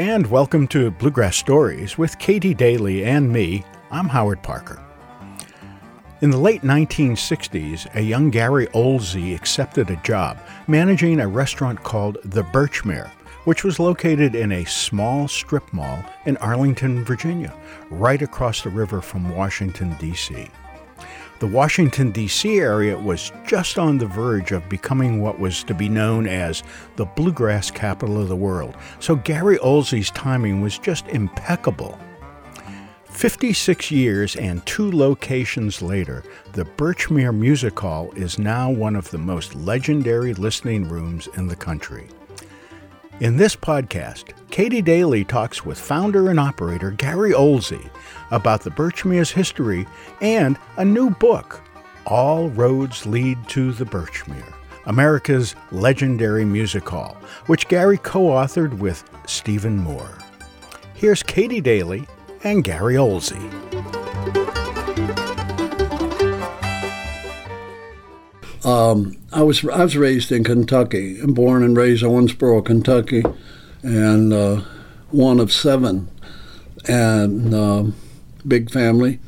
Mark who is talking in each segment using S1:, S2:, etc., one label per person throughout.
S1: and welcome to Bluegrass Stories with Katie Daly and me. I'm Howard Parker. In the late 1960s, a young Gary Oelze accepted a job managing a restaurant called the Birchmere, which was located in a small strip mall in Arlington, Virginia, right across the river from Washington, D.C. The Washington, D.C. area was just on the verge of becoming what was to be known as the bluegrass capital of the world, so Gary Oelze's timing was just impeccable. 56 years and two locations later, the Birchmere Music Hall is now one of the most legendary listening rooms in the country. In this podcast, Katie Daly talks with founder and operator Gary Olsey about the Birchmere's history and a new book, All Roads Lead to the Birchmere, America's legendary music hall, which Gary co authored with Stephen Moore. Here's Katie Daly and Gary Oelze.
S2: Um, I was I was raised in Kentucky, born and raised in Owensboro, Kentucky, and uh, one of seven, and uh, big family.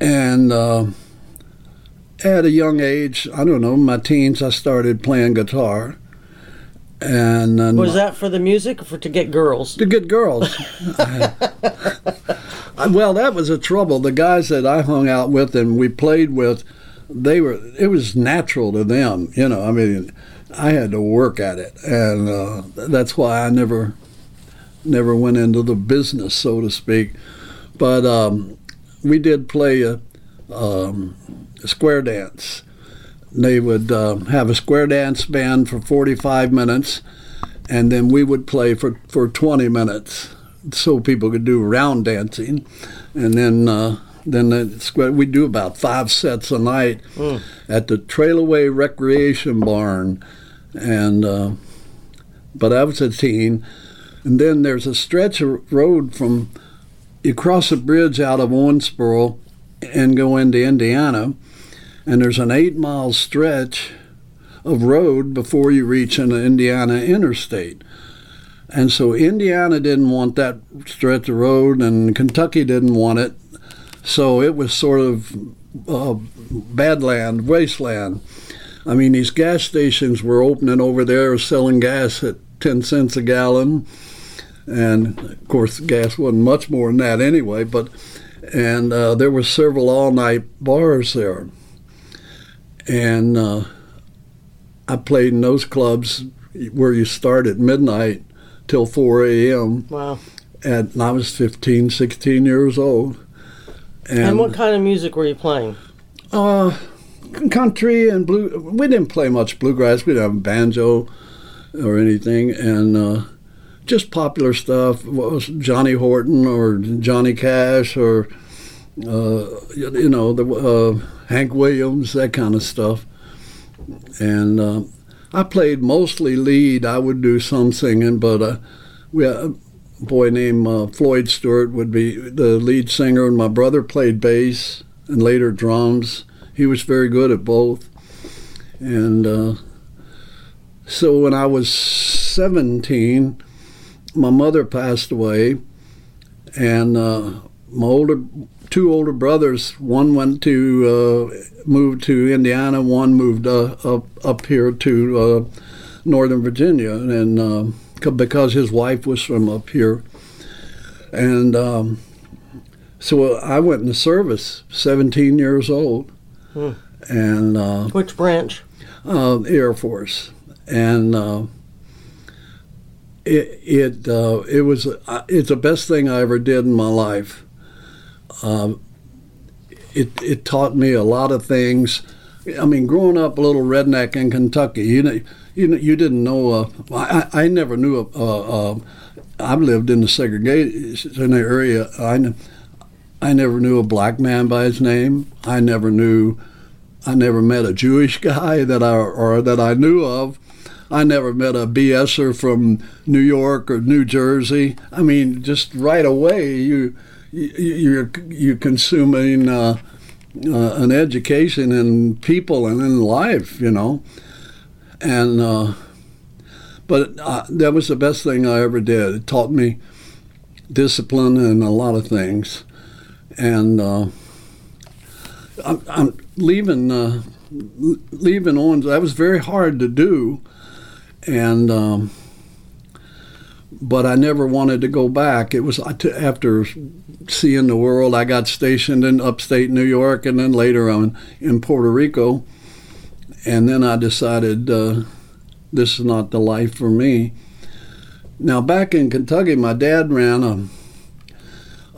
S2: And uh, at a young age, I don't know, my teens, I started playing guitar. And then
S3: Was that for the music or for to get girls?
S2: to get girls. I- well, that was a trouble. The guys that I hung out with and we played with, they were. It was natural to them. You know, I mean, I had to work at it, and uh, that's why I never, never went into the business, so to speak. But um, we did play a, um, a square dance. They would uh, have a square dance band for 45 minutes, and then we would play for, for 20 minutes so people could do round dancing. And then uh, then the square, we do about five sets a night at the Trailaway Recreation Barn. And uh, but I was a teen. And then there's a stretch of road from you cross a bridge out of Owensboro and go into Indiana, and there's an eight mile stretch of road before you reach an Indiana interstate. And so Indiana didn't want that stretch of road, and Kentucky didn't want it. So it was sort of uh, badland, wasteland. I mean, these gas stations were opening over there, selling gas at 10 cents a gallon. And of course, gas wasn't much more than that anyway, but and uh, there were several all-night bars there, and uh, I played in those clubs where you start at midnight till 4 a.m.
S3: Wow.
S2: And I was 15, 16 years old.
S3: And, what kind of music were you playing?
S2: Uh, country and blue. We didn't play much bluegrass. We didn't have a banjo or anything, and uh, just popular stuff. Was Johnny Horton or Johnny Cash or uh, you know the uh, Hank Williams, that kind of stuff. And uh, I played mostly lead. I would do some singing, but uh, we had a boy named uh, Floyd Stewart would be the lead singer, and my brother played bass and later drums. He was very good at both. And uh, so when I was 17, my mother passed away, and uh, my older two older brothers. One went to uh, moved to Indiana. One moved uh, up up here to uh, Northern Virginia, and um, because his wife was from up here, and um, so I went in the service. Seventeen years old,
S3: Hmm.
S2: and uh,
S3: Which branch?
S2: uh, Air Force, and uh, it it uh, it was uh, it's the best thing I ever did in my life. Um, it it taught me a lot of things. I mean, growing up a little redneck in Kentucky, you know, you know, you didn't know. Uh, I I never knew. A, uh, uh, I've lived in the segregation area. I I never knew a black man by his name. I never knew. I never met a Jewish guy that I or that I knew of. I never met a BSer from New York or New Jersey. I mean, just right away you, you you're you're consuming uh, uh, an education in people and in life, you know, and uh, But uh, that was the best thing I ever did. It taught me discipline and a lot of things. And uh, I'm, I'm, leaving uh, leaving Owens. That was very hard to do, and um, but I never wanted to go back. It was after seeing the world. I got stationed in upstate New York, and then later on in Puerto Rico, and then I decided uh, this is not the life for me. Now back in Kentucky, my dad ran a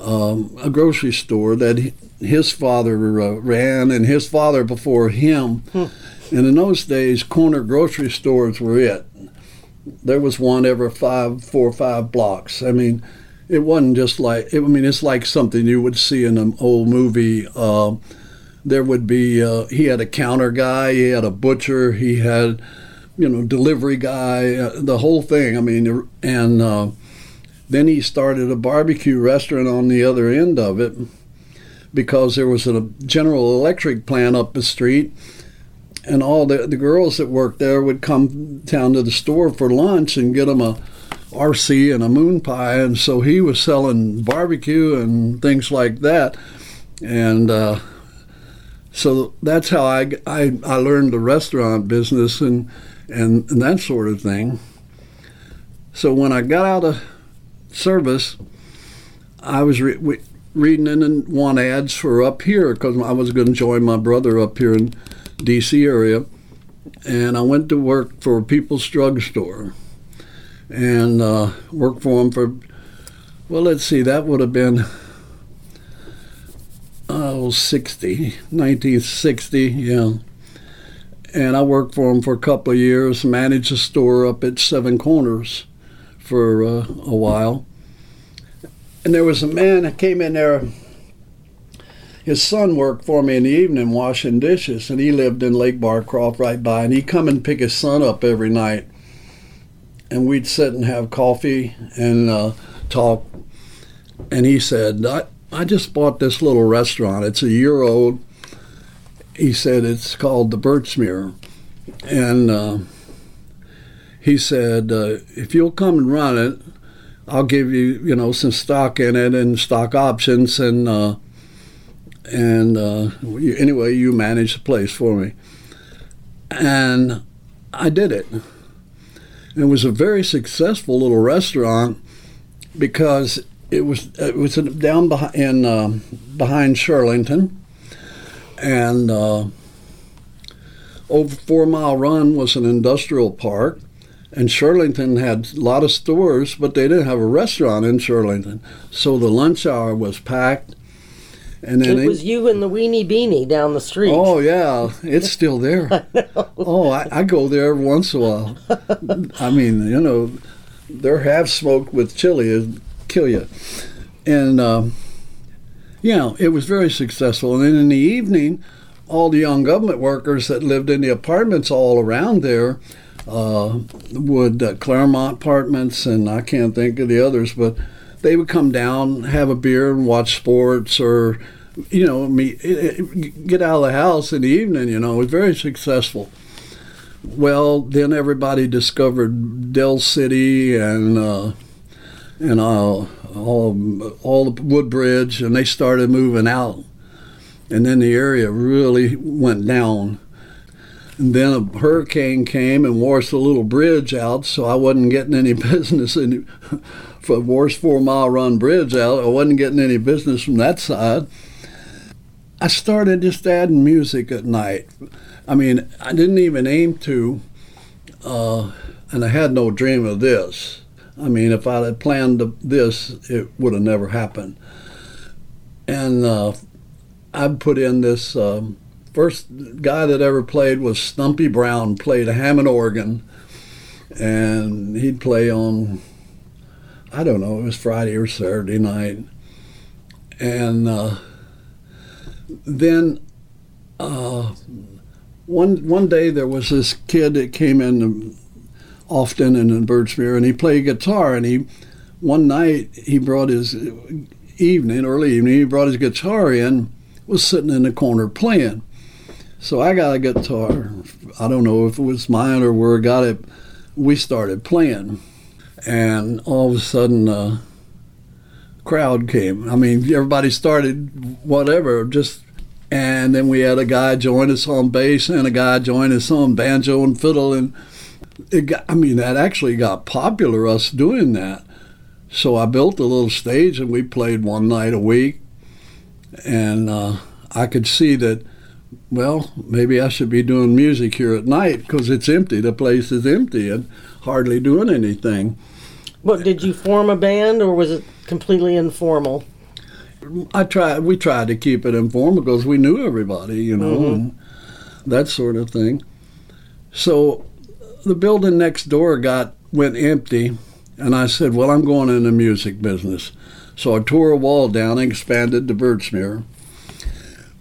S2: um, a grocery store that he, his father uh, ran, and his father before him. Hmm. And in those days, corner grocery stores were it. There was one every five, four or five blocks. I mean, it wasn't just like. It, I mean, it's like something you would see in an old movie. Uh, there would be. Uh, he had a counter guy. He had a butcher. He had, you know, delivery guy. Uh, the whole thing. I mean, and uh, then he started a barbecue restaurant on the other end of it because there was a General Electric plant up the street, and all the, the girls that worked there would come down to the store for lunch and get them a RC and a moon pie, and so he was selling barbecue and things like that, and uh, so that's how I, I, I learned the restaurant business and, and and that sort of thing. So when I got out of service, I was re- reading in one ads for up here because I was going to join my brother up here in D.C. area, and I went to work for People's Drug Store, and uh, worked for them for. Well, let's see, that would have been oh, 60, 1960, yeah. And I worked for them for a couple of years, managed a store up at Seven Corners for uh, a while. And there was a man that came in there. His son worked for me in the evening washing dishes, and he lived in Lake Barcroft right by. And he'd come and pick his son up every night, and we'd sit and have coffee and uh, talk. And he said, I, I just bought this little restaurant. It's a year old. He said it's called the Birchmere. And uh, he said, uh, if you'll come and run it, I'll give you, you know, some stock in it and stock options and uh, and uh, anyway, you manage the place for me. And I did it. It was a very successful little restaurant because it was it was down behind in uh, behind Shirlington, and uh, over Four Mile Run was an industrial park, and Shirlington had a lot of stores, but they didn't have a restaurant in Shirlington. So the lunch hour was packed.
S3: And then it was you and the Weenie Beenie down the street.
S2: Oh yeah, it's still there. I oh, I, I, go there every once in a while. I mean, you know, their half smoked with chili kill you. And um, you know, it was very successful. And then in the evening, all the young government workers that lived in the apartments all around there uh, would uh, Claremont Apartments, and I can't think of the others, but they would come down, have a beer, and watch sports, or you know, meet, get out of the house in the evening. You know, it was very successful. Well, then everybody discovered Dale City and uh, and uh, all all the Woodbridge, and they started moving out, and then the area really went down and then a hurricane came and washed the little bridge out, so I wasn't getting any business in, for washed four mile run bridge out. I wasn't getting any business from that side. I started just adding music at night. I mean, I didn't even aim to, uh, and I had no dream of this. I mean, if I had planned this, it would have never happened. And uh, I put in this. Um, first guy that ever played was Stumpy Brown, played a Hammond organ, and he'd play on, I don't know, it was Friday or Saturday night. And uh, then uh, one one day there was this kid that came in often in Birchmere, and he played guitar, and he one night he brought his evening, early evening, he brought his guitar in, was sitting in the corner playing so I got a guitar. I don't know if it was mine or where I got it. we started playing, and all of a sudden, uh, crowd came. I mean, everybody started whatever, just and then we had a guy join us on bass and a guy join us on banjo and fiddle and it got, I mean that actually got popular us doing that. So I built a little stage and we played one night a week and uh, I could see that well, maybe I should be doing music here at night because it's empty. The place is empty and hardly doing anything.
S3: What did you form a band or was it completely informal?
S2: I tried. We tried to keep it informal because we knew everybody, you know, mm-hmm. and that sort of thing. So the building next door got went empty, and I said, "Well, I'm going in the music business." So I tore a wall down and expanded to Birchmere.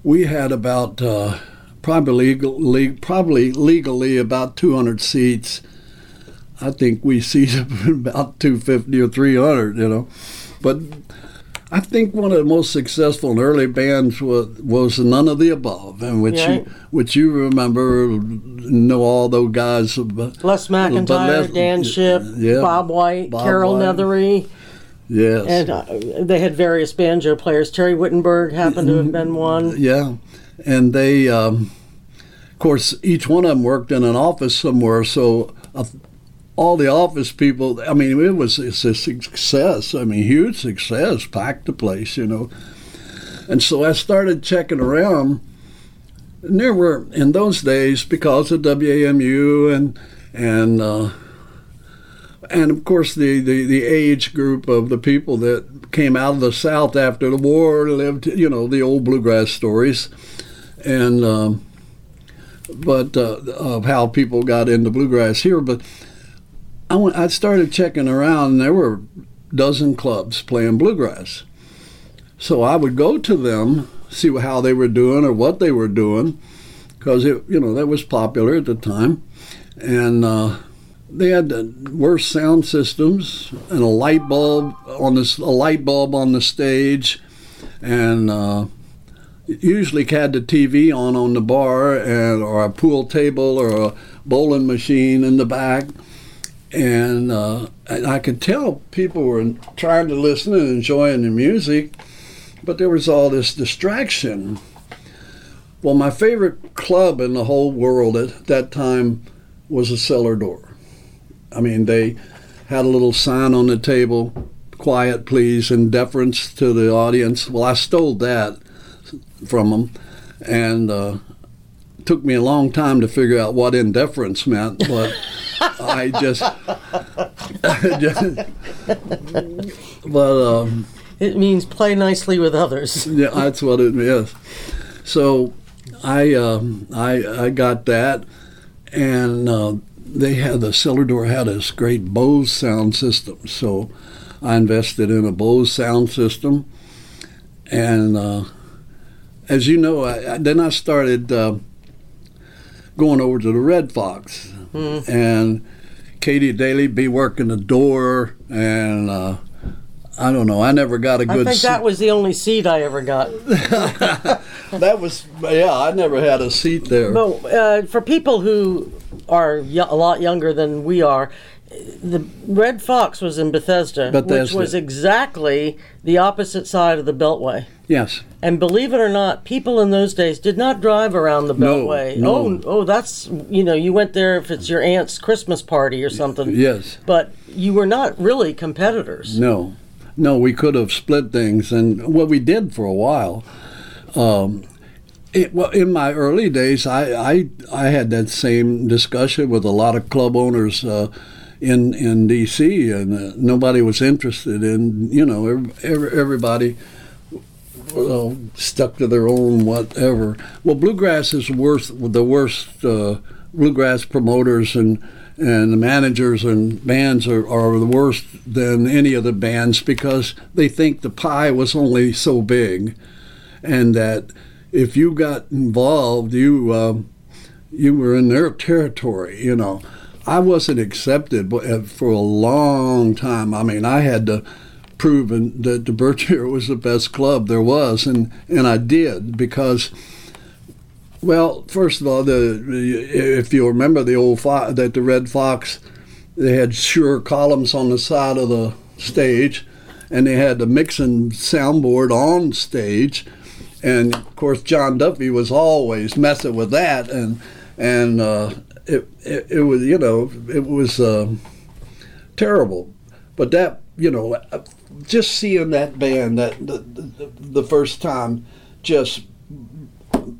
S2: We had about uh, probably legal, probably legally about 200 seats. I think we seated about 250 or 300, you know, but I think one of the most successful and early bands was, was None of the Above, and which you which you remember know all those guys.
S3: Les McIntyre, Les, Dan Shipp, yeah, Bob White, Bob Carol White. Nethery.
S2: Yes,
S3: and uh, they had various banjo players. Terry Wittenberg happened to have been one.
S2: Yeah, and they, um, of course, each one of them worked in an office somewhere, so. Uh, all the office people, I mean, it was it's a success. I mean, huge success, packed the place, you know. And so I started checking around. And there were, in those days, because of WAMU and, and, uh, and of course the, the, the age group of the people that came out of the South after the war lived, you know, the old bluegrass stories. And, um, but uh, of how people got into bluegrass here. But I, went, I started checking around, and there were dozen clubs playing bluegrass. So I would go to them, see how they were doing or what they were doing, because it, you know, that was popular at the time, and uh, they had the worst sound systems and a light bulb on this, a light bulb on the stage, and uh, usually had the TV on on the bar and or a pool table or a bowling machine in the back and, uh, I could tell people were trying to listen and enjoying the music, but there was all this distraction. Well, my favorite club in the whole world at that time was a cellar door. I mean, they had a little sign on the table, quiet please, in deference to the audience. Well, I stole that from them, and uh, took me a long time to figure out what indifference meant, but I just, just but um,
S3: it means play nicely with others.
S2: yeah, that's what it is. So I um, I I got that, and uh, they had the cellar door had this great Bose sound system. So I invested in a Bose sound system, and uh, as you know, I, I, then I started. Uh, going over to the Red Fox, mm. and Katie Daly be working the door, and uh, I don't know. I never got a good.
S3: I think that was the only seat I ever got.
S2: that was yeah. I never had a seat there.
S3: But uh, for people who are y- a lot younger than we are, the Red Fox was in Bethesda, Bethesda, which was exactly the opposite side of the Beltway.
S2: Yes.
S3: And believe it or not, people in those days did not drive around the Beltway.
S2: No, no.
S3: Oh, oh, that's you know, you went there if it's your aunt's Christmas party or something.
S2: Yes.
S3: But you were not really competitors.
S2: No, no, we could have split things, and what we did for a while. Um, it, well, in my early days, I, I I had that same discussion with a lot of club owners. Uh, in in D.C. and uh, nobody was interested in you know every, everybody well, stuck to their own whatever. Well, bluegrass is worst the worst uh, bluegrass promoters and and the managers and bands are, are the worst than any of the bands because they think the pie was only so big, and that if you got involved, you uh, you were in their territory, you know. I wasn't accepted uh, for a long time. I mean, I had to prove that the Birchmere was the best club there was, and, and I did because, well, first of all, the if you remember the old fo- that the Red Fox they had Shure columns on the side of the stage, and they had the mixing soundboard on stage, and of course John Duffy was always messing with that, and and uh, it, it, it was you know it was uh, terrible, but that you know just seeing that band that the, the, the first time just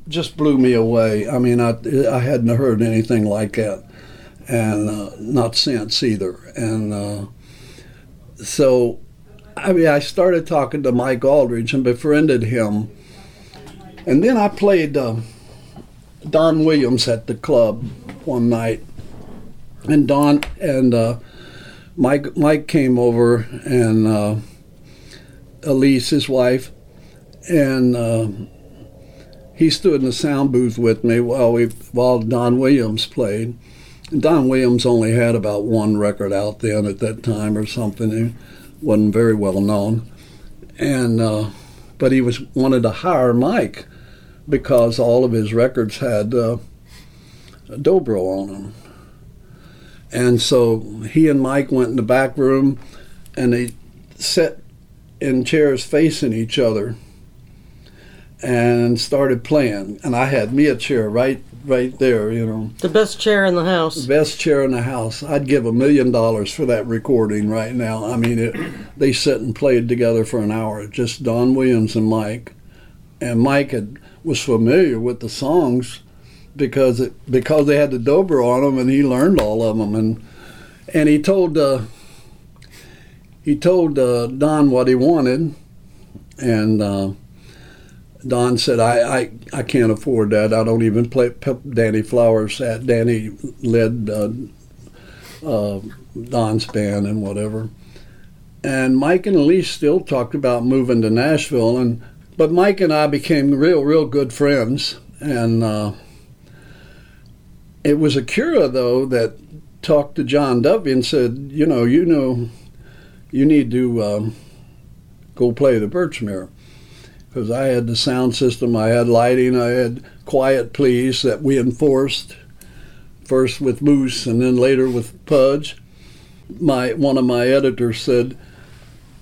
S2: just blew me away. I mean, I I hadn't heard anything like that, and uh, not since either. And uh, so, I mean, I started talking to Mike Auldridge and befriended him, and then I played uh, Don Williams at the club one night, and Don and uh, Mike Mike came over and uh, Elise, his wife, and uh, he stood in the sound booth with me while we while Don Williams played. Don Williams only had about one record out then at that time or something. He wasn't very well known, and uh, but he was wanted to hire Mike because all of his records had uh, dobro on them. And so he and Mike went in the back room and they sat in chairs facing each other and started playing. And I had me a chair right right there, you know.
S3: The best chair in the house.
S2: The best chair in the house. I'd give a million dollars for that recording right now. I mean, it, they sat and played together for an hour, just Don Williams and Mike. And Mike had, was familiar with the songs because it, because they had the dobro on them, and he learned all of them. And and he told uh, he told uh, Don what he wanted, and uh, Don said, I, I, I can't afford that. I don't even play Danny Flowers. At Danny led uh, uh, Don's band and whatever. And Mike and Elise still talked about moving to Nashville, and but Mike and I became real, real good friends. And uh, it was Akira though that talked to John Duffy and said, you know, you know, you need to um, go play the Birchmere because I had the sound system, I had lighting, I had quiet please that we enforced first with Moose and then later with Pudge. My one of my editors said,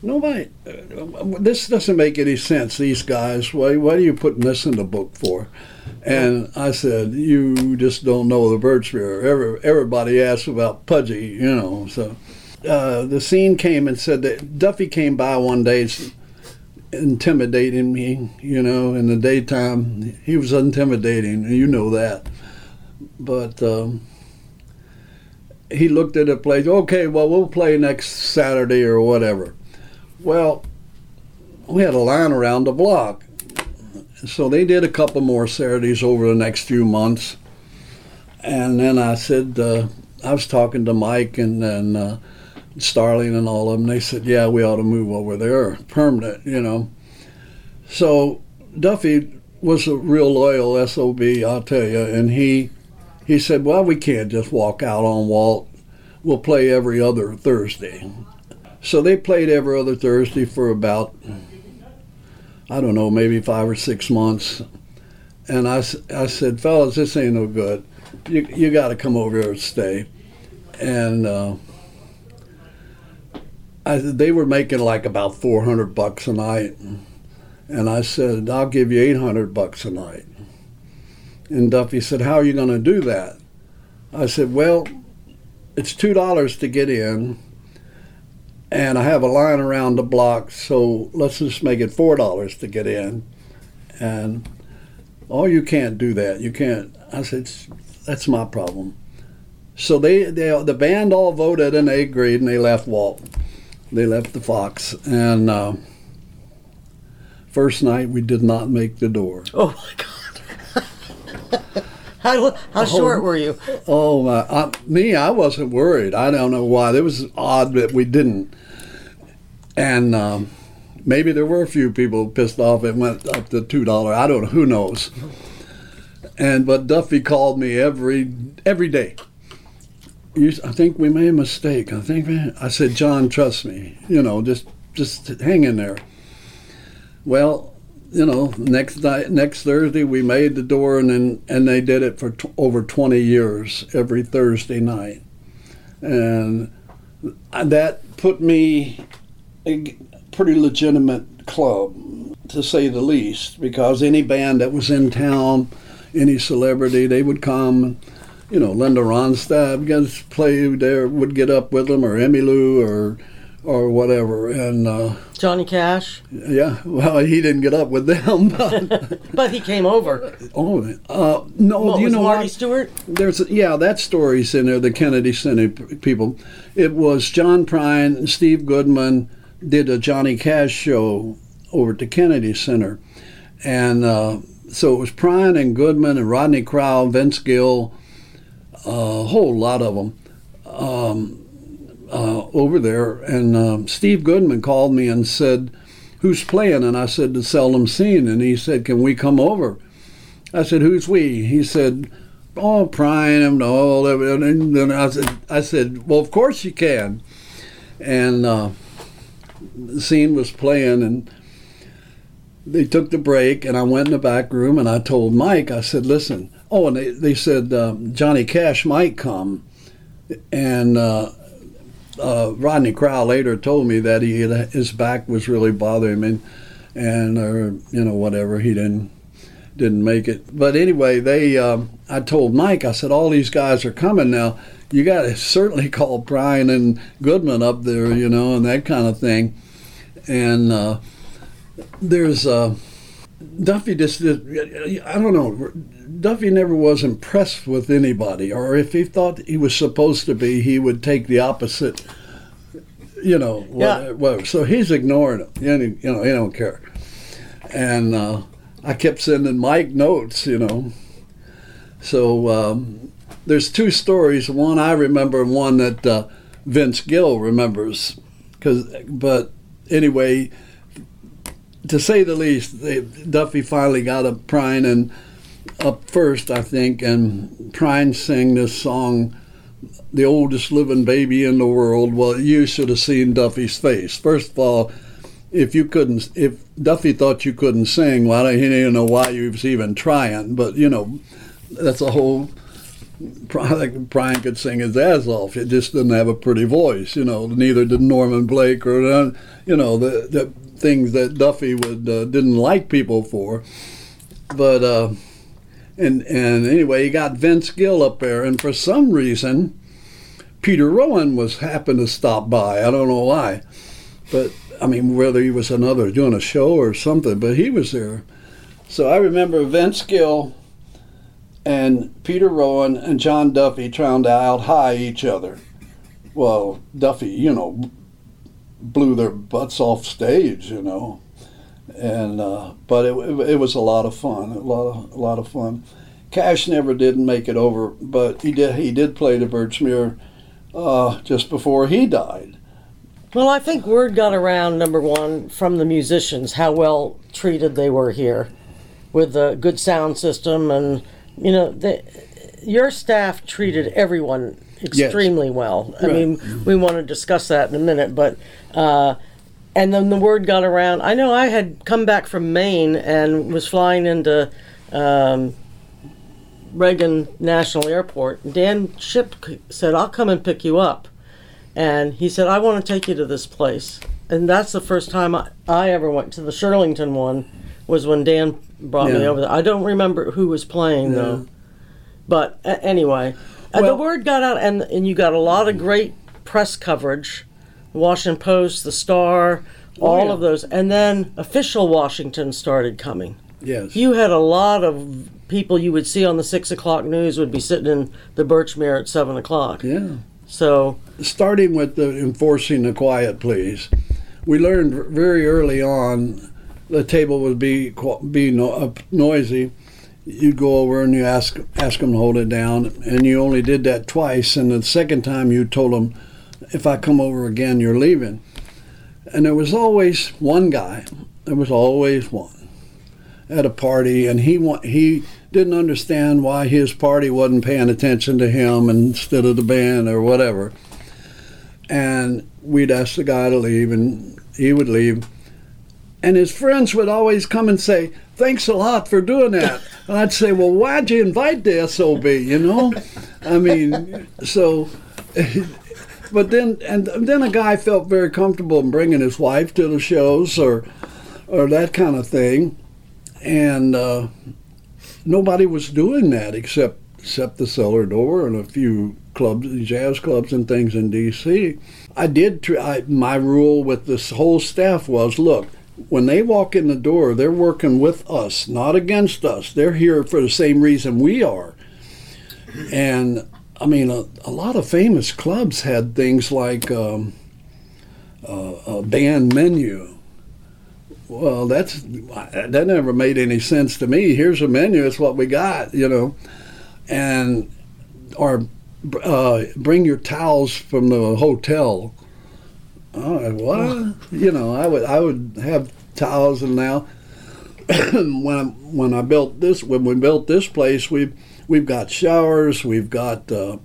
S2: "Nobody, uh, this doesn't make any sense. These guys, why why are you putting this in the book for?" And I said, "You just don't know the Birchmere. Every, everybody asks about Pudgy, you know." So uh, the scene came and said that Duffy came by one day intimidating me, you know, in the daytime. He was intimidating, you know that. But um, he looked at the place, okay, well, we'll play next Saturday or whatever. Well, we had a line around the block. So they did a couple more Saturdays over the next few months. And then I said, uh, I was talking to Mike and, and uh, Starling and all of them. They said, "Yeah, we ought to move over there, permanent," you know. So Duffy was a real loyal sob, I'll tell you, and he he said, "Well, we can't just walk out on Walt. We'll play every other Thursday." So they played every other Thursday for about I don't know, maybe five or six months. And I, I said, fellas, this ain't no good. You, you got to come over here and stay. And uh, I, they were making like about 400 bucks a night. And I said, I'll give you 800 bucks a night. And Duffy said, How are you going to do that? I said, Well, it's $2 to get in, and I have a line around the block, so let's just make it $4 to get in. And, oh, you can't do that. You can't. I said, That's my problem. So they, they the band all voted and they agreed and they left Walt they left the Fox, and uh, first night we did not make the door.
S3: Oh my God! how how oh, short were you?
S2: Oh my, I, me, I wasn't worried. I don't know why. It was odd that we didn't, and. Um, maybe there were a few people pissed off. It went up to two dollar. I don't know. Who knows? And but Duffy called me every every day you, I think we made a mistake. I think I said, John, trust me. You know, just just hang in there. Well, you know, next night, next Thursday, we made the door, and then and they did it for t- over 20 years, every Thursday night. and that put me a pretty legitimate club, to say the least, because any band that was in town, any celebrity, they would come. You know, Linda Ronstadt guys play there, would get up with them, or Emmylou, or or whatever. And uh,
S3: Johnny Cash.
S2: Yeah, well, he didn't get up with them,
S3: but, but he came over.
S2: Oh uh, no!
S3: What,
S2: you know
S3: Marty what? Stuart?
S2: There's yeah, that story's in there. The Kennedy Center people. It was John Prine and Steve Goodman did a Johnny Cash show over at the Kennedy Center, and uh, so it was Prine and Goodman and Rodney Crowell, Vince Gill, a whole lot of them. Um, uh, over there, and uh, Steve Goodman called me and said, "Who's playing?" And I said, "The Seldom Scene." And he said, "Can we come over?" I said, "Who's we?" He said, "Oh, Prine and all." And then I said, "I said, well, of course you can." And uh, the scene was playing, and they took the break, and I went in the back room, and I told Mike, I said, "Listen." Oh, and they, they said um, Johnny Cash might come, and uh, uh, Rodney Crowell later told me that he his back was really bothering him, and, and or you know whatever he didn't didn't make it. But anyway, they um, I told Mike I said all these guys are coming now. You got to certainly call Prine and Goodman up there, you know, and that kind of thing. And uh, there's uh, Duffy just I don't know. Duffy never was impressed with anybody, or if he thought he was supposed to be, he would take the opposite. You know, yeah. whatever. So he's ignoring it. You know, he don't care. And uh, I kept sending Mike notes. You know, so um, there's two stories. One I remember, and one that uh, Vince Gill remembers. Cause, but anyway, to say the least, they, Duffy finally got up Prine and up first, I think, and Prine sang this song, "The Oldest Living Baby in the World." Well, you should have seen Duffy's face. First of all, if you couldn't, if Duffy thought you couldn't sing, well, he didn't know why you was even trying. But you know, that's a whole. Prine could sing his ass off. It just didn't have a pretty voice, you know. Neither did Norman Blake or, uh, you know, the, the things that Duffy would uh, didn't like people for. But uh, and and anyway, he got Vince Gill up there, and for some reason, Peter Rowan was happened to stop by. I don't know why, but I mean whether he was another doing a show or something, but he was there. So I remember Vince Gill and Peter Rowan and John Duffy trying to out high each other. Well, Duffy, you know, blew their butts off stage, you know and uh, but it, it was a lot of fun, a lot of a lot of fun. Cash never did make it over, but he did he did play the Birchmere uh, just before he died.
S3: Well, I think word got around number one from the musicians how well treated they were here, with a good sound system, and you know the, your staff treated everyone extremely yes. well. I right. mean, we want to discuss that in a minute, but. Uh, and then the word got around. I know I had come back from Maine and was flying into um, Reagan National Airport. Dan Ship said, "I'll come and pick you up," and he said, "I want to take you to this place." And that's the first time I, I ever went to the Shirlington one. Was when Dan brought yeah. me over there. I don't remember who was playing though, but uh, anyway, well, the word got out, and and you got a lot of great press coverage Washington Post, the Star, oh, all yeah. of those, and then official Washington started coming.
S2: Yes,
S3: you had a lot of people you would see on the six o'clock news would be sitting in the Birchmere at seven o'clock.
S2: Yeah.
S3: So
S2: starting with the enforcing the quiet please, we learned very early on the table would be be no, uh, noisy. You'd go over and you ask ask them to hold it down, and you only did that twice. And the second time you told them if I come over again, you're leaving. And there was always one guy. There was always one at a party, and he he didn't understand why his party wasn't paying attention to him instead of the band or whatever. And we'd ask the guy to leave, and he would leave. And his friends would always come and say, "Thanks a lot for doing that." and I'd say, "Well, why'd you invite the SOB?" You know, I mean, so but then and then a guy felt very comfortable in bringing his wife to the shows or or that kind of thing, and uh, nobody was doing that except except the cellar door and a few clubs, jazz clubs and things in D.C. I did try. My rule with this whole staff was, look, when they walk in the door, they're working with us, not against us. They're here for the same reason we are. And I mean, a, a lot of famous clubs had things like um, uh, a band menu. Well, that's that never made any sense to me. Here's a menu; it's what we got, you know, and or uh, bring your towels from the hotel. Oh, what? You know, I would I would have towels, and now when I, when I built this when we built this place, we we've got showers, we've got uh,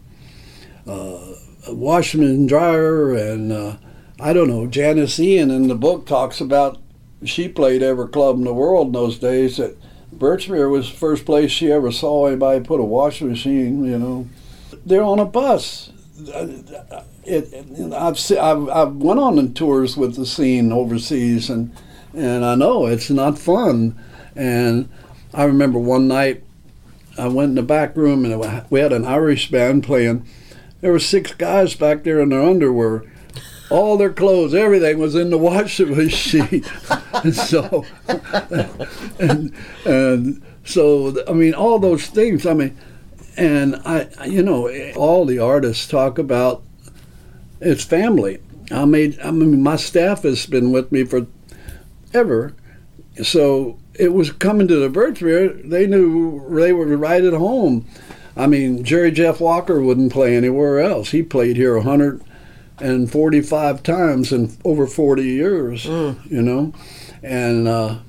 S2: uh, a washer and dryer, and uh, I don't know. Janis Ian in the book talks about she played every club in the world in those days. That Birchmere was the first place she ever saw anybody put a washing machine. You know, they're on a bus. It, it, I've, I've I've went on tours with the scene overseas, and and I know it's not fun. And I remember one night I went in the back room and we had an Irish band playing. There were six guys back there in their underwear. All their clothes, everything was in the washing machine. and so, and, and so, I mean, all those things. I mean, and I, you know, all the artists talk about it's family. I made, I mean, my staff has been with me for ever. So it was coming to the Birchmere, they knew they were right at home. I mean, Jerry Jeff Walker wouldn't play anywhere else. He played here 145 times in over 40 years, mm. you know, and uh,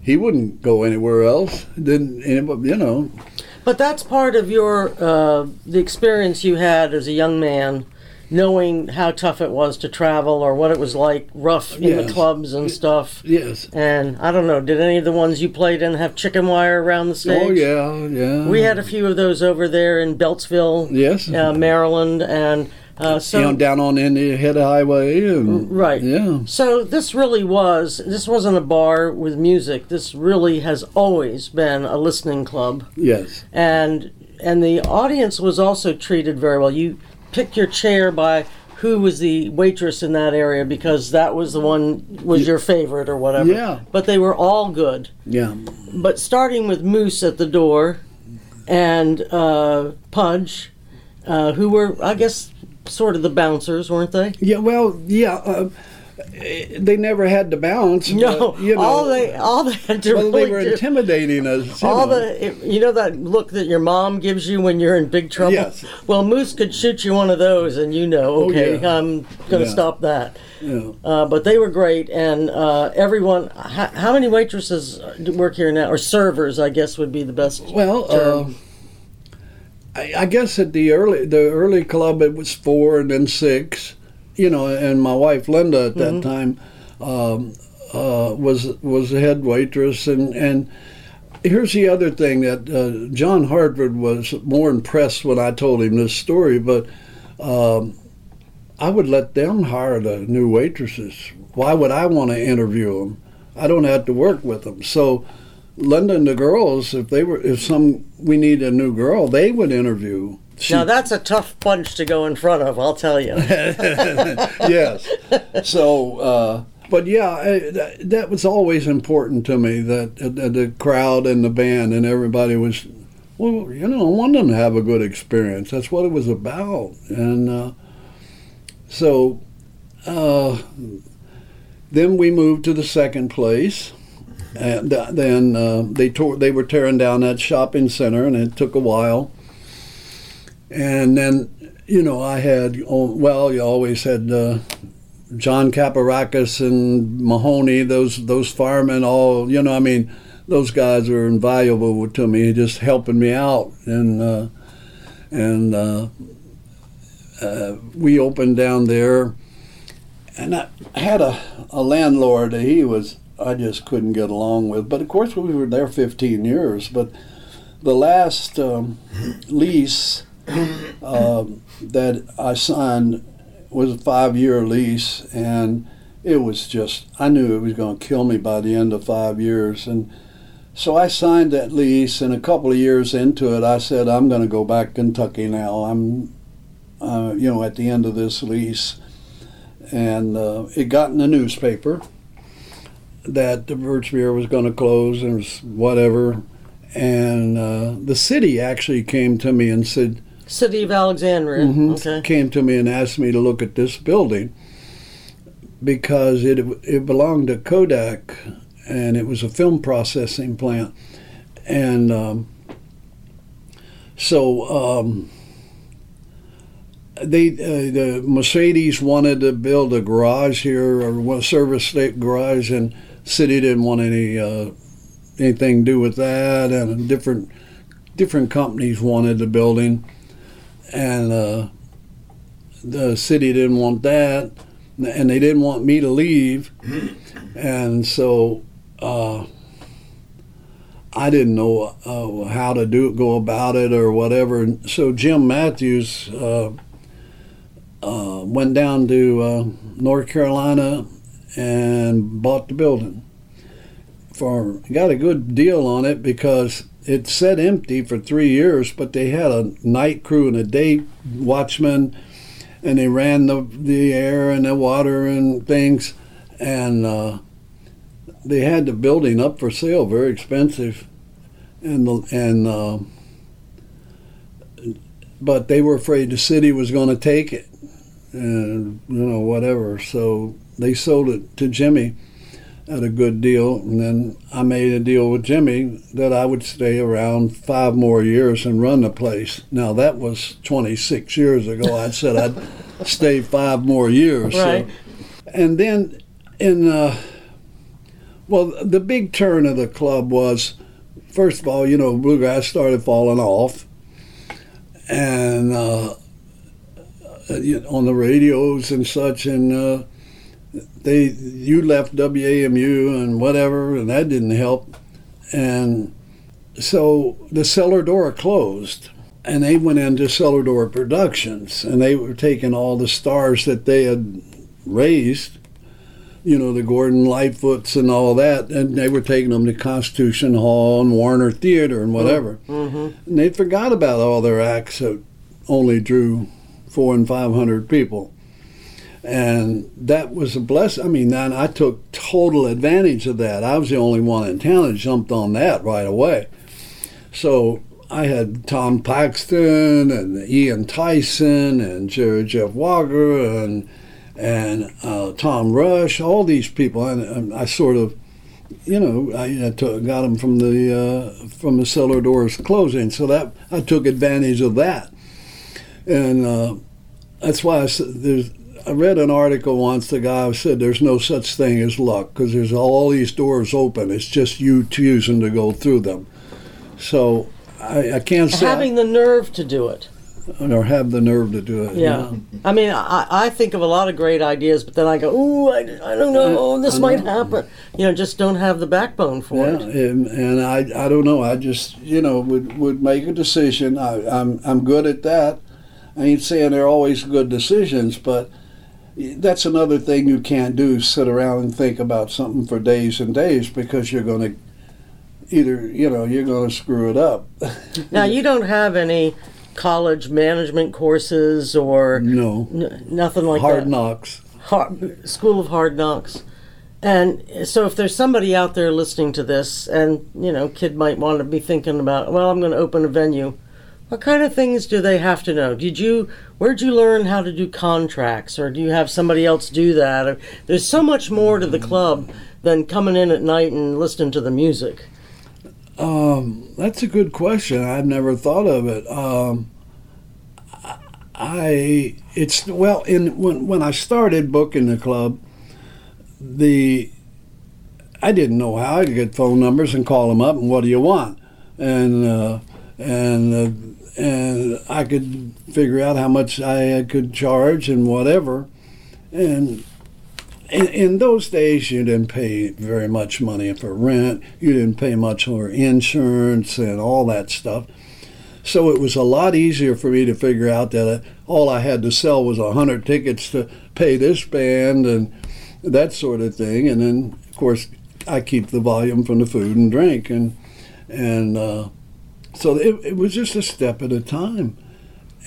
S2: he wouldn't go anywhere else. Didn't anybody, you know?
S3: But that's part of your uh, the experience you had as a young man knowing how tough it was to travel or what it was like rough in yes. the clubs and stuff.
S2: Yes.
S3: And I don't know, did any of the ones you played in have chicken wire around the stage?
S2: Oh yeah, yeah.
S3: We had a few of those over there in Beltsville,
S2: yes,
S3: uh, Maryland, and. Uh, so
S2: you know, down on in the head of highway, and,
S3: right?
S2: Yeah.
S3: So this really was. This wasn't a bar with music. This really has always been a listening club.
S2: Yes.
S3: And and the audience was also treated very well. You pick your chair by who was the waitress in that area because that was the one was your favorite or whatever.
S2: Yeah.
S3: But they were all good.
S2: Yeah.
S3: But starting with Moose at the door, and uh, Pudge, uh, who were I guess sort of the bouncers, weren't they?
S2: Yeah. Well, yeah. Uh, they never had to bounce.
S3: No, but, you know, all they all they had to
S2: well,
S3: really
S2: they were
S3: do,
S2: intimidating us.
S3: all
S2: know.
S3: the you know that look that your mom gives you when you're in big trouble.
S2: Yes.
S3: Well, Moose could shoot you one of those, and you know, okay,
S2: oh, yeah.
S3: I'm going to
S2: Yeah.
S3: stop that.
S2: Yeah.
S3: Uh, but they were great, and uh, everyone. How, how many waitresses work here now, or servers? I guess would be the best.
S2: Well, uh, I, I guess at the early the early club it was four and then six, you know, and my wife Linda at that time um, uh, was was the head waitress, and and here's the other thing that uh, John Hartford was more impressed when I told him this story, but. Um, I would let them hire the new waitresses. Why would I want to interview them? I don't have to work with them. So, Linda and the girls, if they were, if some we need a new girl, they would interview. She-
S3: now that's a tough bunch to go in front of. I'll tell you.
S2: yes. So, uh, but yeah, I, that, that was always important to me that uh, the, the crowd and the band and everybody was, well, you know, I wanted them to have a good experience. That's what it was about. And uh, so uh, then we moved to the second place. And then uh, they tore, they were tearing down that shopping center, and it took a while. And then, you know, I had, oh, well, you always had uh, John Caparakis and Mahoney, those those firemen, all, you know, I mean, those guys were invaluable to me, just helping me out. And, uh, and uh, uh, we opened down there. And I had a, a landlord he was, I just couldn't get along with. But of course, we were there 15 years. But the last um, lease, uh, that I signed was a five year lease, and it was just, I knew it was going to kill me by the end of five years. And so I signed that lease, and a couple of years into it, I said, I'm going to go back to Kentucky now. I'm, uh, you know, at the end of this lease. And uh, it got in the newspaper that the Birchmere was going to close and whatever. And uh, the city actually came to me and said,
S3: City of Alexandria.
S2: Mhm.
S3: Okay.
S2: came to me and asked me to look at this building because it it belonged to Kodak and it was a film processing plant and um, so um, they uh, the Mercedes wanted to build a garage here or a service state garage and city didn't want any uh, anything to do with that and different different companies wanted the building and uh, the city didn't want that, and they didn't want me to leave, and so uh, I didn't know uh, how to do go about it or whatever. And so Jim Matthews uh, uh, went down to uh, North Carolina and bought the building. For got a good deal on it because it sat empty for three years, but they had a night crew and a day watchman, and they ran the the air and the water and things, and uh, they had the building up for sale, very expensive, and the, and uh, but they were afraid the city was going to take it, and you know whatever, so they sold it to Jimmy at a good deal. And then I made a deal with Jimmy that I would stay around five more years and run the place. Now, that was 26 years ago. I said I'd stay five more years. so-
S3: Right.
S2: And then in, uh, well, the big turn of the club was, first of all, you know, bluegrass started falling off. And uh, on the radios and such, and uh, they you left WAMU and whatever, and that didn't help. And so the cellar door closed, and they went into cellar door productions, and they were taking all the stars that they had raised, you know, the Gordon Lightfoots and all that, and they were taking them to Constitution Hall and Warner Theater and whatever.
S3: Mm-hmm.
S2: And they forgot about all their acts that only drew four and five hundred people. And that was a blessing. I mean, I took total advantage of that. I was the only one in town that jumped on that right away. So I had Tom Paxton and Ian Tyson and Jerry Jeff Walker and and uh, Tom Rush, all these people, and, and I sort of, you know, I, I took, got them from the uh, from the cellar doors closing. So that I took advantage of that, and uh, that's why I there's. I read an article once. The guy said there's no such thing as luck because there's all these doors open. It's just you choosing to go through them. So I, I can't say
S3: Having the nerve to do it.
S2: or have the nerve to do it.
S3: Yeah. I mean, I, I think of a lot of great ideas, but then I go, ooh, I, I don't know, this
S2: I
S3: might happen. You know, just don't have the backbone for
S2: Yeah,
S3: it.
S2: and, and I, I don't know. I just you know would, would make a decision. I, I'm I'm good at that. I ain't saying they're always good decisions, but that's another thing you can't do. Sit around and think about something for days and days because you're going to either you know you're going to screw it up.
S3: Now, you don't have any college management courses or
S2: no,
S3: n- nothing like that.
S2: hard
S3: that.
S2: knocks.
S3: Hard, School of Hard Knocks. And so, if there's somebody out there listening to this, and you know, kid might want to be thinking about, well, I'm going to open a venue. What kind of things do they have to know? Did you, where'd you learn how to do contracts, or do you have somebody else do that? Or, there's so much more to the club than coming in at night and listening to the music.
S2: Um, that's a good question. I've never thought of it. Um, I it's well in when when I started booking the club, the I didn't know how to get phone numbers and call them up and what do you want, and uh, and uh, and I could figure out how much I could charge and whatever, and in, in those days, you didn't pay very much money for rent. You didn't pay much for insurance and all that stuff. So it was a lot easier for me to figure out that uh, all I had to sell was a hundred tickets to pay this band and that sort of thing. And then, of course, I keep the volume from the food and drink, and and uh, so it, it was just a step at a time.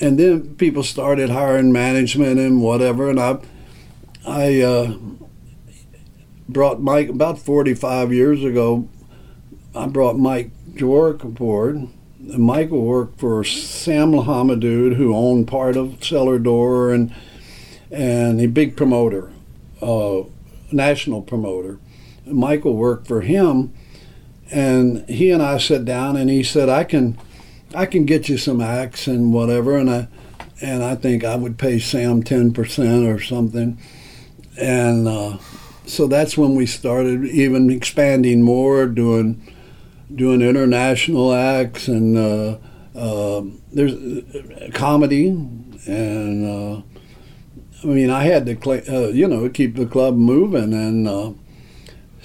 S2: And then people started hiring management and whatever, and I I uh, brought Mike about 45 years ago. I brought Mike Jaworek aboard. And Michael worked for Sam L'Hommedieu, who owned part of Cellar Door and and a big promoter, uh, national promoter. Michael worked for him, and he and I sat down, and he said, "I can, I can get you some acts and whatever," and I, and I think I would pay Sam ten percent or something, and uh, so that's when we started even expanding more, doing, doing international acts and uh, uh, there's comedy. And. Uh, I mean, I had to, uh, you know, keep the club moving, and uh,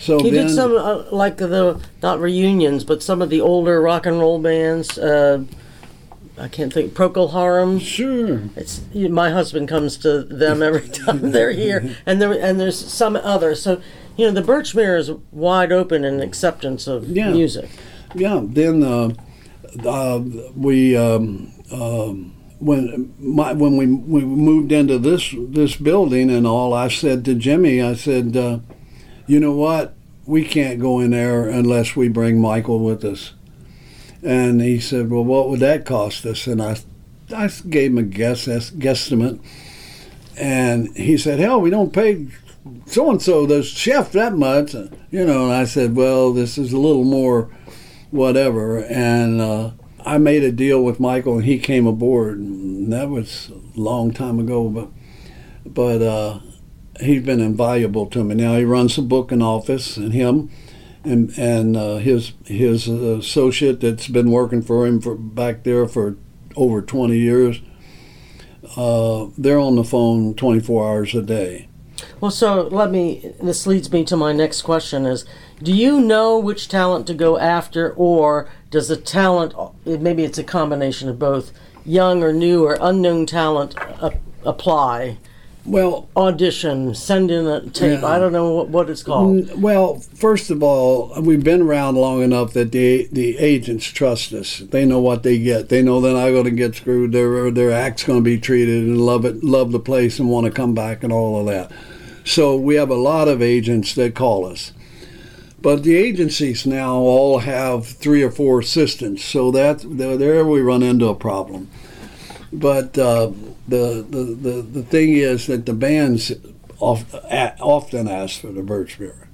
S2: so
S3: You
S2: then,
S3: did some uh, like the not reunions, but some of the older rock and roll bands. Uh, I can't think. Procol Harum.
S2: Sure.
S3: It's my husband comes to them every time they're here, and there and there's some others. So you know the Birchmere is wide open in acceptance of
S2: Yeah.
S3: music.
S2: Yeah. Then uh, uh, we um, um, when my when we we moved into this this building and all, I said to Jimmy, I said, uh, you know what, we can't go in there unless we bring Michael with us. And he said, well, what would that cost us? And I I gave him a guess guesstimate, and he said, hell, we don't pay so and so the chef that much, you know. And I said, well, this is a little more whatever. And uh, I made a deal with Michael, and he came aboard. And that was a long time ago, but but uh, he's been invaluable to me. Now he runs the booking office, and him and and uh, his his associate that's been working for him for back there for over 20 years. Uh, they're on the phone 24 hours a day.
S3: Well, so let me. This leads me to my next question: Is do you know which talent to go after, or does the talent? Maybe it's a combination of both, young or new or unknown talent uh, apply,
S2: Well,
S3: audition, send in a tape.
S2: Yeah.
S3: I don't know what, what it's called.
S2: Mm, Well, first of all, we've been around long enough that the the agents trust us. They know what they get. They know they're not going to get screwed. Their their act's going to be treated and love it, love the place, and want to come back and all of that. So we have a lot of agents that call us. But the agencies now all have three or four assistants, so that there there we run into a problem. But uh, the, the the the thing is that the bands oft, often ask for the Birch Birchmere.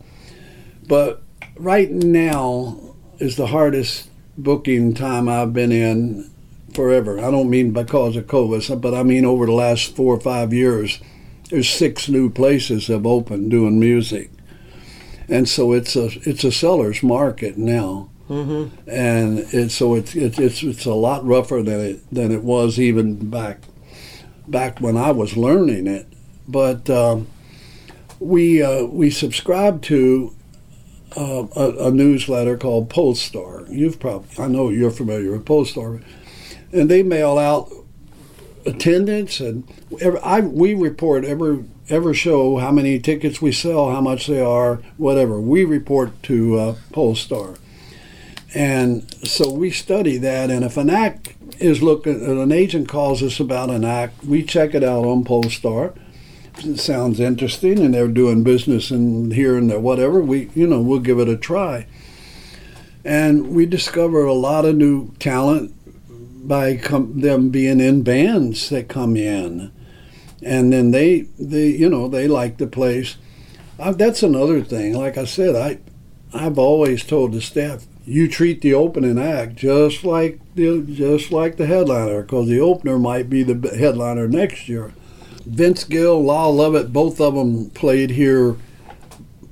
S2: But right now is the hardest booking time I've been in forever. I don't mean because of COVID, but I mean over the last four or five years. There's six new places have opened doing music, and so it's a it's a seller's market now
S3: hmm
S2: and it, so it's, it's it's it's a lot rougher than it than it was even back back when I was learning it. But um, we uh, we subscribe to uh, a, a newsletter called Pollstar. You've probably I know you're familiar with Pollstar, and they mail out attendance and every, I we report every every show how many tickets we sell, how much they are, whatever. We report to uh, Pollstar. And so we study that, and if an act is looking, an agent calls us about an act, we check it out on Pollstar. It sounds interesting, and they're doing business and here and there, whatever. We, you know, we'll give it a try. And we discover a lot of new talent by com- them being in bands that come in, and then they, they, you know, they like the place. Uh, that's another thing. Like I said, I, I've always told the staff, you treat the opening act just like the just like the headliner, because the opener might be the headliner next year. Vince Gill, Lyle Lovett, both of them played here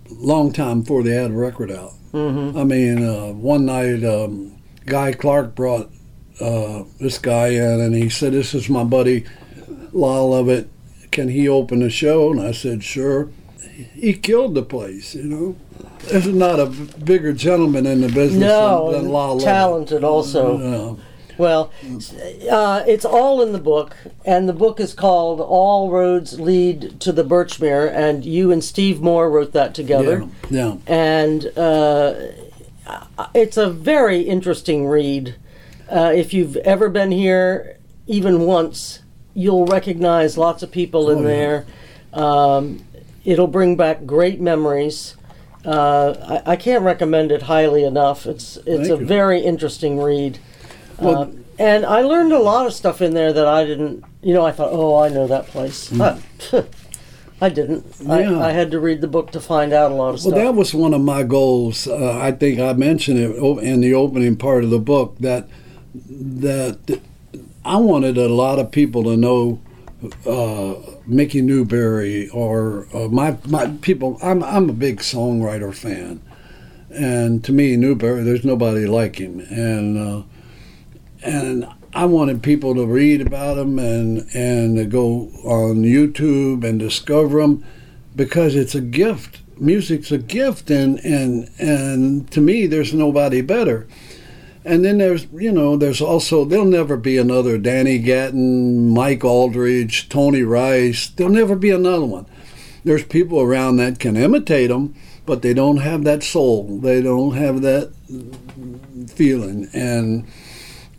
S2: long time before they had a record out.
S3: hmm
S2: I mean, uh, one night, um, Guy Clark brought uh, this guy in, and he said, "This is my buddy Lyle Lovett. Can he open the show?" And I said, "Sure." He killed the place, you know. There's not a bigger gentleman in the business
S3: No,
S2: than, than
S3: talented also.
S2: Yeah.
S3: Well, uh, it's all in the book, and the book is called "All Roads Lead to the Birchmere," and you and Steve Moore wrote that together.
S2: Yeah,
S3: And uh, it's a very interesting read. Uh, if you've ever been here, even once, you'll recognize lots of people in
S2: Oh, yeah.
S3: there. Um, it'll bring back great memories. Uh, I, I can't recommend it highly enough. It's it's
S2: Thank
S3: a
S2: you.
S3: very interesting read.
S2: Well-
S3: Uh, and I learned a lot of stuff in there that I didn't. You know, I thought, oh, I know that place. Uh, I didn't.
S2: Yeah.
S3: I, I had to read the book to find out a lot of
S2: Well,
S3: stuff.
S2: Well, that was one of my goals. Uh, I think I mentioned it in the opening part of the book that that I wanted a lot of people to know uh, Mickey Newbury or uh, my my people. I'm I'm a big songwriter fan, and to me Newberry, there's nobody like him, and uh, and I wanted people to read about him and and to go on YouTube and discover him because it's a gift. Music's a gift, and and and to me, there's nobody better. And then there's you know there's also there'll never be another Danny Gatton, Mike Auldridge, Tony Rice. There'll never be another one. There's people around that can imitate them, but they don't have that soul. They don't have that feeling, and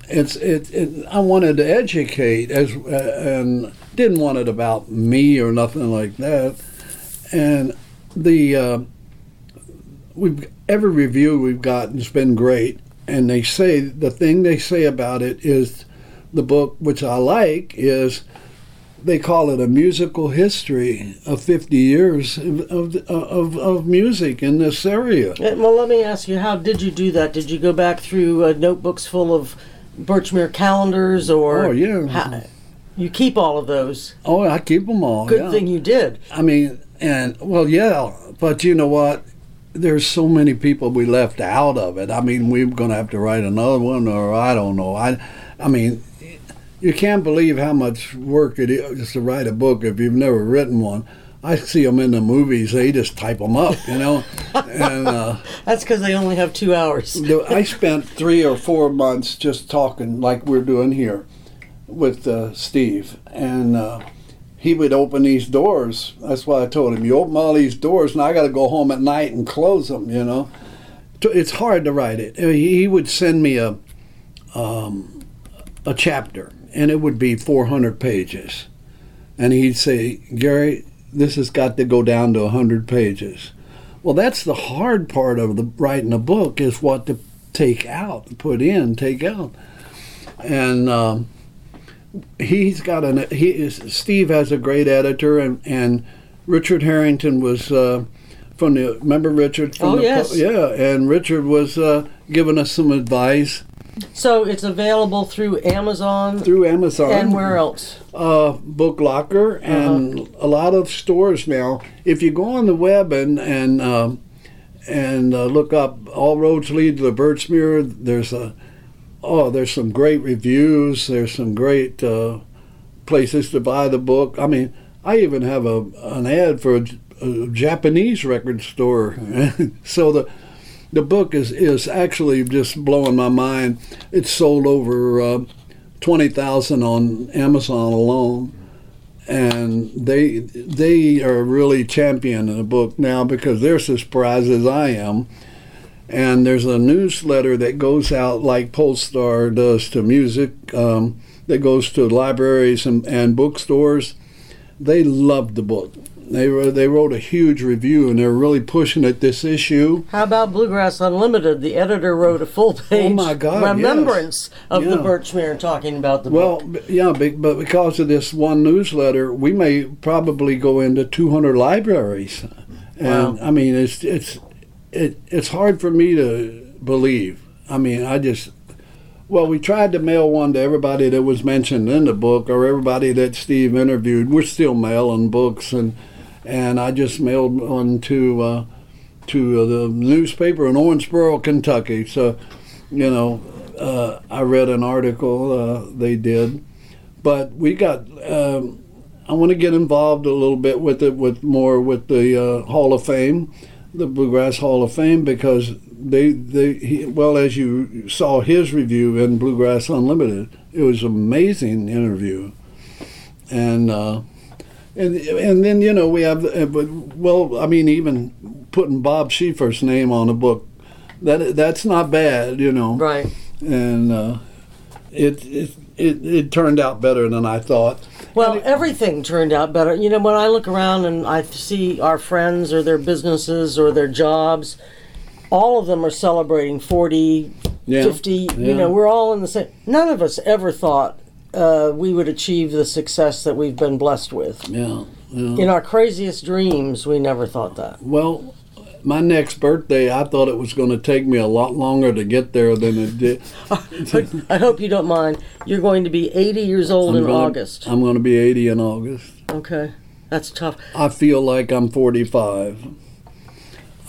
S2: it's it, it I wanted to educate as uh, and didn't want it about me or nothing like that. And the uh, we've every review we've gotten has been great, and they say the thing they say about it is the book, which I like, is they call it a musical history of 50 years of, of, of, music in this area.
S3: Uh, Well, let me ask you, how did you do that? Did you go back through uh, notebooks full of Birchmere calendars, or
S2: Oh, yeah.
S3: how- you keep all of those?
S2: Oh, I keep them all.
S3: Good
S2: yeah.
S3: thing you did.
S2: I mean, and well, yeah, but you know what? There's so many people we left out of it. I mean, we're going to have to write another one, or I don't know. I, I mean, you can't believe how much work it is to write a book if you've never written one. I see them in the movies; they just type them up, you know. and uh,
S3: That's because they only have two hours.
S2: I spent three or four months just talking like we're doing here with uh, Steve, and uh, he would open these doors. That's why I told him, "You open all these doors, and I got to go home at night and close them." You know, it's hard to write it. Uh, He he would send me a um, a chapter, and it would be 400 pages, and he'd say, "Gary, this has got to go down to 100 pages." Well, that's the hard part of the writing a book is what to take out, put in, take out, and um, he's got an he is Steve has a great editor, and and Richard Harrington was uh, from the remember Richard from
S3: Oh,
S2: the
S3: yes.
S2: yeah, and Richard was uh, giving us some advice
S3: So it's available through Amazon
S2: through Amazon
S3: and where else?
S2: uh, Book Locker and a lot of stores now. If you go on the web and and um, and uh, look up "All Roads Lead to the Birchmere," there's a oh, there's some great reviews. There's some great uh, places to buy the book. I mean, I even have a an ad for a Japanese record store. so the the book is is actually just blowing my mind. It's sold over uh, twenty thousand on Amazon alone, and they they are really championing the book now because they're surprised as I am. And there's a newsletter that goes out like Pollstar does to music, um, that goes to libraries and, and bookstores. They loved the book. They wrote, they wrote a huge review, and they're really pushing it this issue.
S3: How about Bluegrass Unlimited? The editor wrote a full page
S2: Oh, my God, yes.
S3: remembrance of the
S2: Yeah.
S3: Birchmere talking about the
S2: Well,
S3: book.
S2: b- yeah, but because of this one newsletter, we may probably go into 200 libraries, and
S3: Wow.
S2: I mean, it's it's it, it's hard for me to believe. I mean, I just well, we tried to mail one to everybody that was mentioned in the book or everybody that Steve interviewed. We're still mailing books, and and I just mailed one to uh, to uh, the newspaper in Owensboro, Kentucky. So, you know, uh, I read an article uh, they did, but we got. Um, I want to get involved a little bit with it, with more with the uh, Hall of Fame. The Bluegrass Hall of Fame because they they he, well as you saw his review in Bluegrass Unlimited, it was an amazing interview, and uh, and and then you know we have uh, but well I mean even putting Bob Schieffer's name on a book, that that's not bad you know
S3: Right.
S2: and uh, it, it it it turned out better than I thought.
S3: Well, everything turned out better. You know, when I look around and I see our friends or their businesses or their jobs, all of them are celebrating 40,
S2: Yeah.
S3: 50. You know, we're all in the same. None of us ever thought uh, we would achieve the success that we've been blessed with.
S2: Yeah. yeah.
S3: In our craziest dreams, we never thought that.
S2: Well, my next birthday, I thought it was going to take me a lot longer to get there than it did.
S3: I hope you don't mind. You're going to be 80 years old in
S2: gonna-
S3: August.
S2: I'm going to be 80 in August.
S3: Okay. That's tough.
S2: I feel like I'm 45.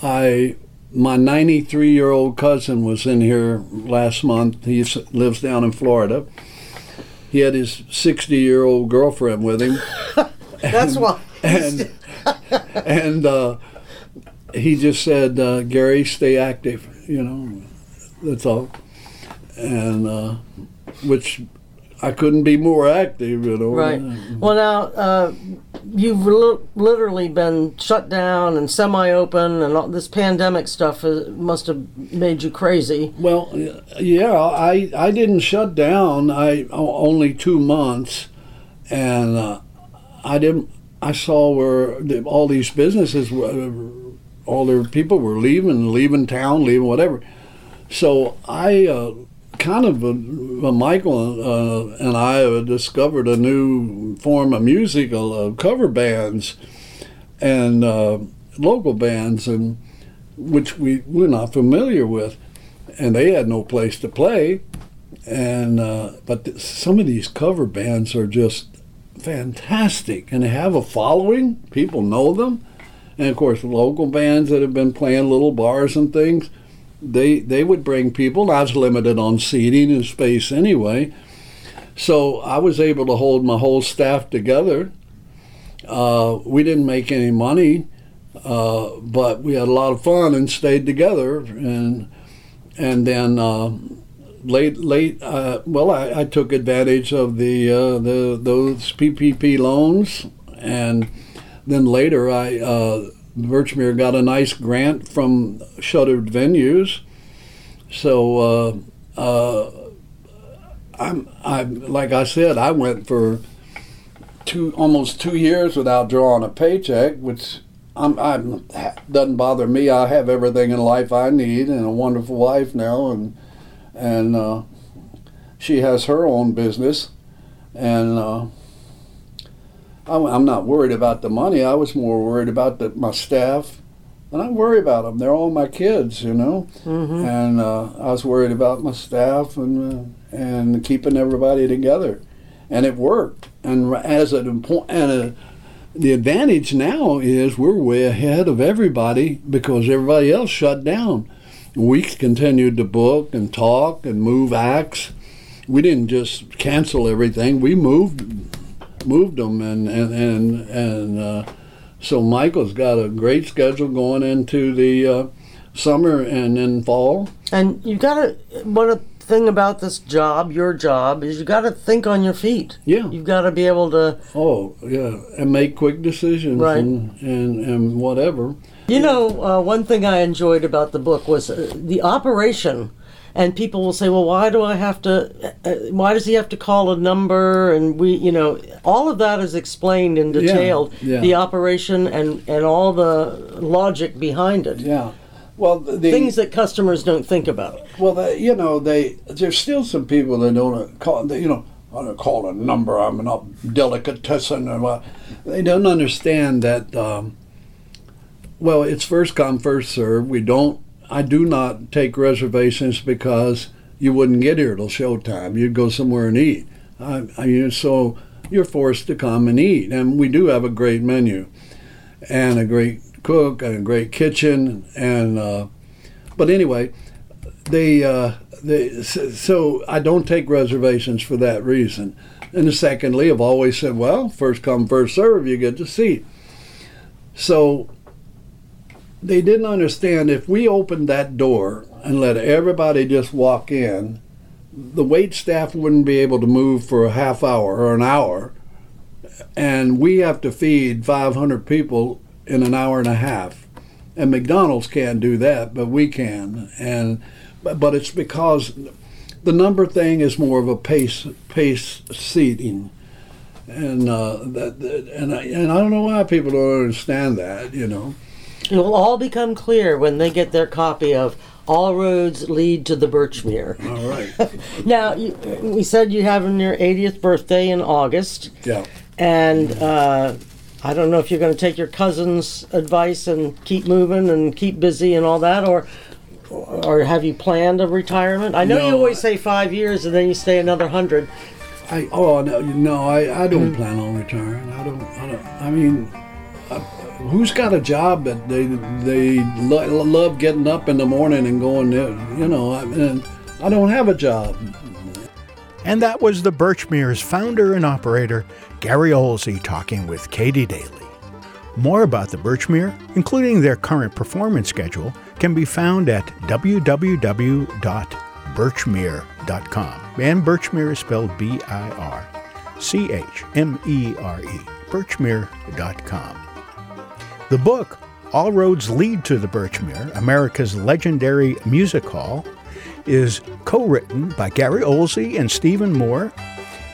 S2: I my 93 year old cousin was in here last month. He lives down in Florida. He had his 60 year old girlfriend with him.
S3: That's why.
S2: and and uh, he just said, uh, "Gary, stay active." You know, that's all. And uh, which I couldn't be more active. You know,
S3: Right. Well, now uh, you've li- literally been shut down and semi-open, and all this pandemic stuff uh, must have made you crazy.
S2: Well, yeah, I I didn't shut down. I only two months, and uh, I didn't. I saw where the, all these businesses were, all their people were leaving, leaving town, leaving whatever. So I uh, kind of, uh, uh, Michael uh, and I uh, discovered a new form of music, uh, cover bands, and local bands, and which we we're not familiar with and they had no place to play. And but th- some of these cover bands are just fantastic, and they have a following. People know them, and of course, local bands that have been playing little bars and things, they they would bring people. I was limited on seating and space anyway, so I was able to hold my whole staff together. Uh, we didn't make any money, uh, but we had a lot of fun and stayed together and and then uh, late late uh, well I, I took advantage of the uh, the those PPP loans and then later I uh, Birchmere got a nice grant from Shuttered Venues so uh, uh, I'm I like I said I went for two almost two years without drawing a paycheck which I'm, I'm doesn't bother me. I have everything in life I need, and a wonderful wife now, and and uh, she has her own business, and uh, I'm, I'm not worried about the money. I was more worried about the, my staff, and I worry about them. They're all my kids, you know,
S3: Mm-hmm.
S2: and uh, I was worried about my staff and uh, and keeping everybody together, and it worked. And as an important and a the advantage now is we're way ahead of everybody because everybody else shut down. We continued to book and talk and move acts. We didn't just cancel everything. We moved moved them and and and, and uh, so Michael's got a great schedule going into the uh, summer and then fall.
S3: And you got to one a thing about this job, your job, is you got to think on your feet.
S2: Yeah.
S3: You've got to be able to.
S2: Oh yeah, and make quick decisions
S3: Right.
S2: and, and and whatever.
S3: You know, uh, one thing I enjoyed about the book was uh, the operation. And people will say, "Well, why do I have to? Uh, why does he have to call a number?" And we, you know, all of that is explained and detailed.
S2: yeah.
S3: The operation and and all the logic behind it.
S2: Yeah. Well, the,
S3: Things that customers don't think about.
S2: Well, they, you know, they there's still some people that don't call. They, you know, I don't call a number. I'm not delicatessen or what. They don't understand that. Um, well, it's first come, first serve. We don't. I do not take reservations because you wouldn't get here till showtime. You'd go somewhere and eat. I, I mean, so you're forced to come and eat, and we do have a great menu, and a great cook, and a great kitchen, and. Uh, but anyway, they, uh, they so- I don't take reservations for that reason. And secondly, I've always said, well, first come, first serve, you get to see. So they didn't understand if we opened that door and let everybody just walk in, the wait staff wouldn't be able to move for a half hour or an hour, and we have to feed 500 people in an hour and a half. And McDonald's can't do that, but we can. And but, it's because the number thing is more of a pace pace seating and uh, that, and I, and I don't know why people don't understand that. You know,
S3: it will all become clear when they get their copy of "All Roads Lead to the Birchmere."
S2: All right.
S3: now, you, we said you have your 80th birthday in August.
S2: Yeah.
S3: And uh, I don't know if you're going to take your cousin's advice and keep moving and keep busy and all that, or or have you planned a retirement? I know
S2: No,
S3: you always
S2: I-
S3: say five years and then you stay another hundred.
S2: I oh no no I, I don't plan on retiring. I don't I don't. I mean, uh, who's got a job that they they lo- love getting up in the morning and going there? You know, I mean, I don't have a job.
S1: And that was the Birchmere's founder and operator, Gary Oelze, talking with Katy Daley. More about the Birchmere, including their current performance schedule, can be found at www.birchmere.com. And Birchmere is spelled B I R C H M E R E, birchmere.com. The book, All Roads Lead to the Birchmere, America's legendary music hall, is co written by Gary Oelze and Stephen Moore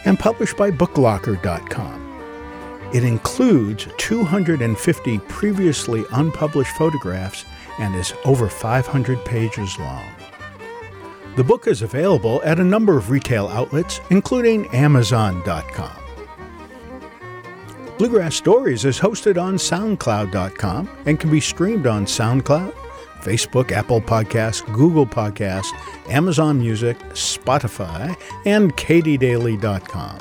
S1: and published by booklocker.com. It includes 250 previously unpublished photographs and is over 500 pages long. The book is available at a number of retail outlets, including Amazon.com. Bluegrass Stories is hosted on SoundCloud.com and can be streamed on SoundCloud, Facebook, Apple Podcasts, Google Podcasts, Amazon Music, Spotify, and KatyDaley.com.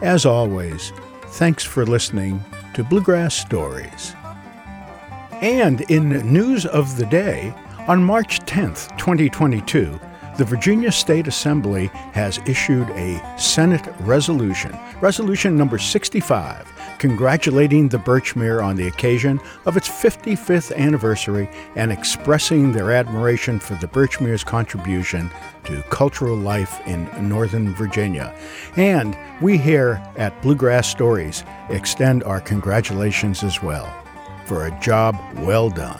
S1: As always, thanks for listening to Bluegrass Stories. And in news of the day, on March 10th, 2022, the Virginia State Assembly has issued a Senate resolution, Resolution number 65, congratulating the Birchmere on the occasion of its 55th anniversary and expressing their admiration for the Birchmere's contribution to cultural life in Northern Virginia. And we here at Bluegrass Stories extend our congratulations as well for a job well done.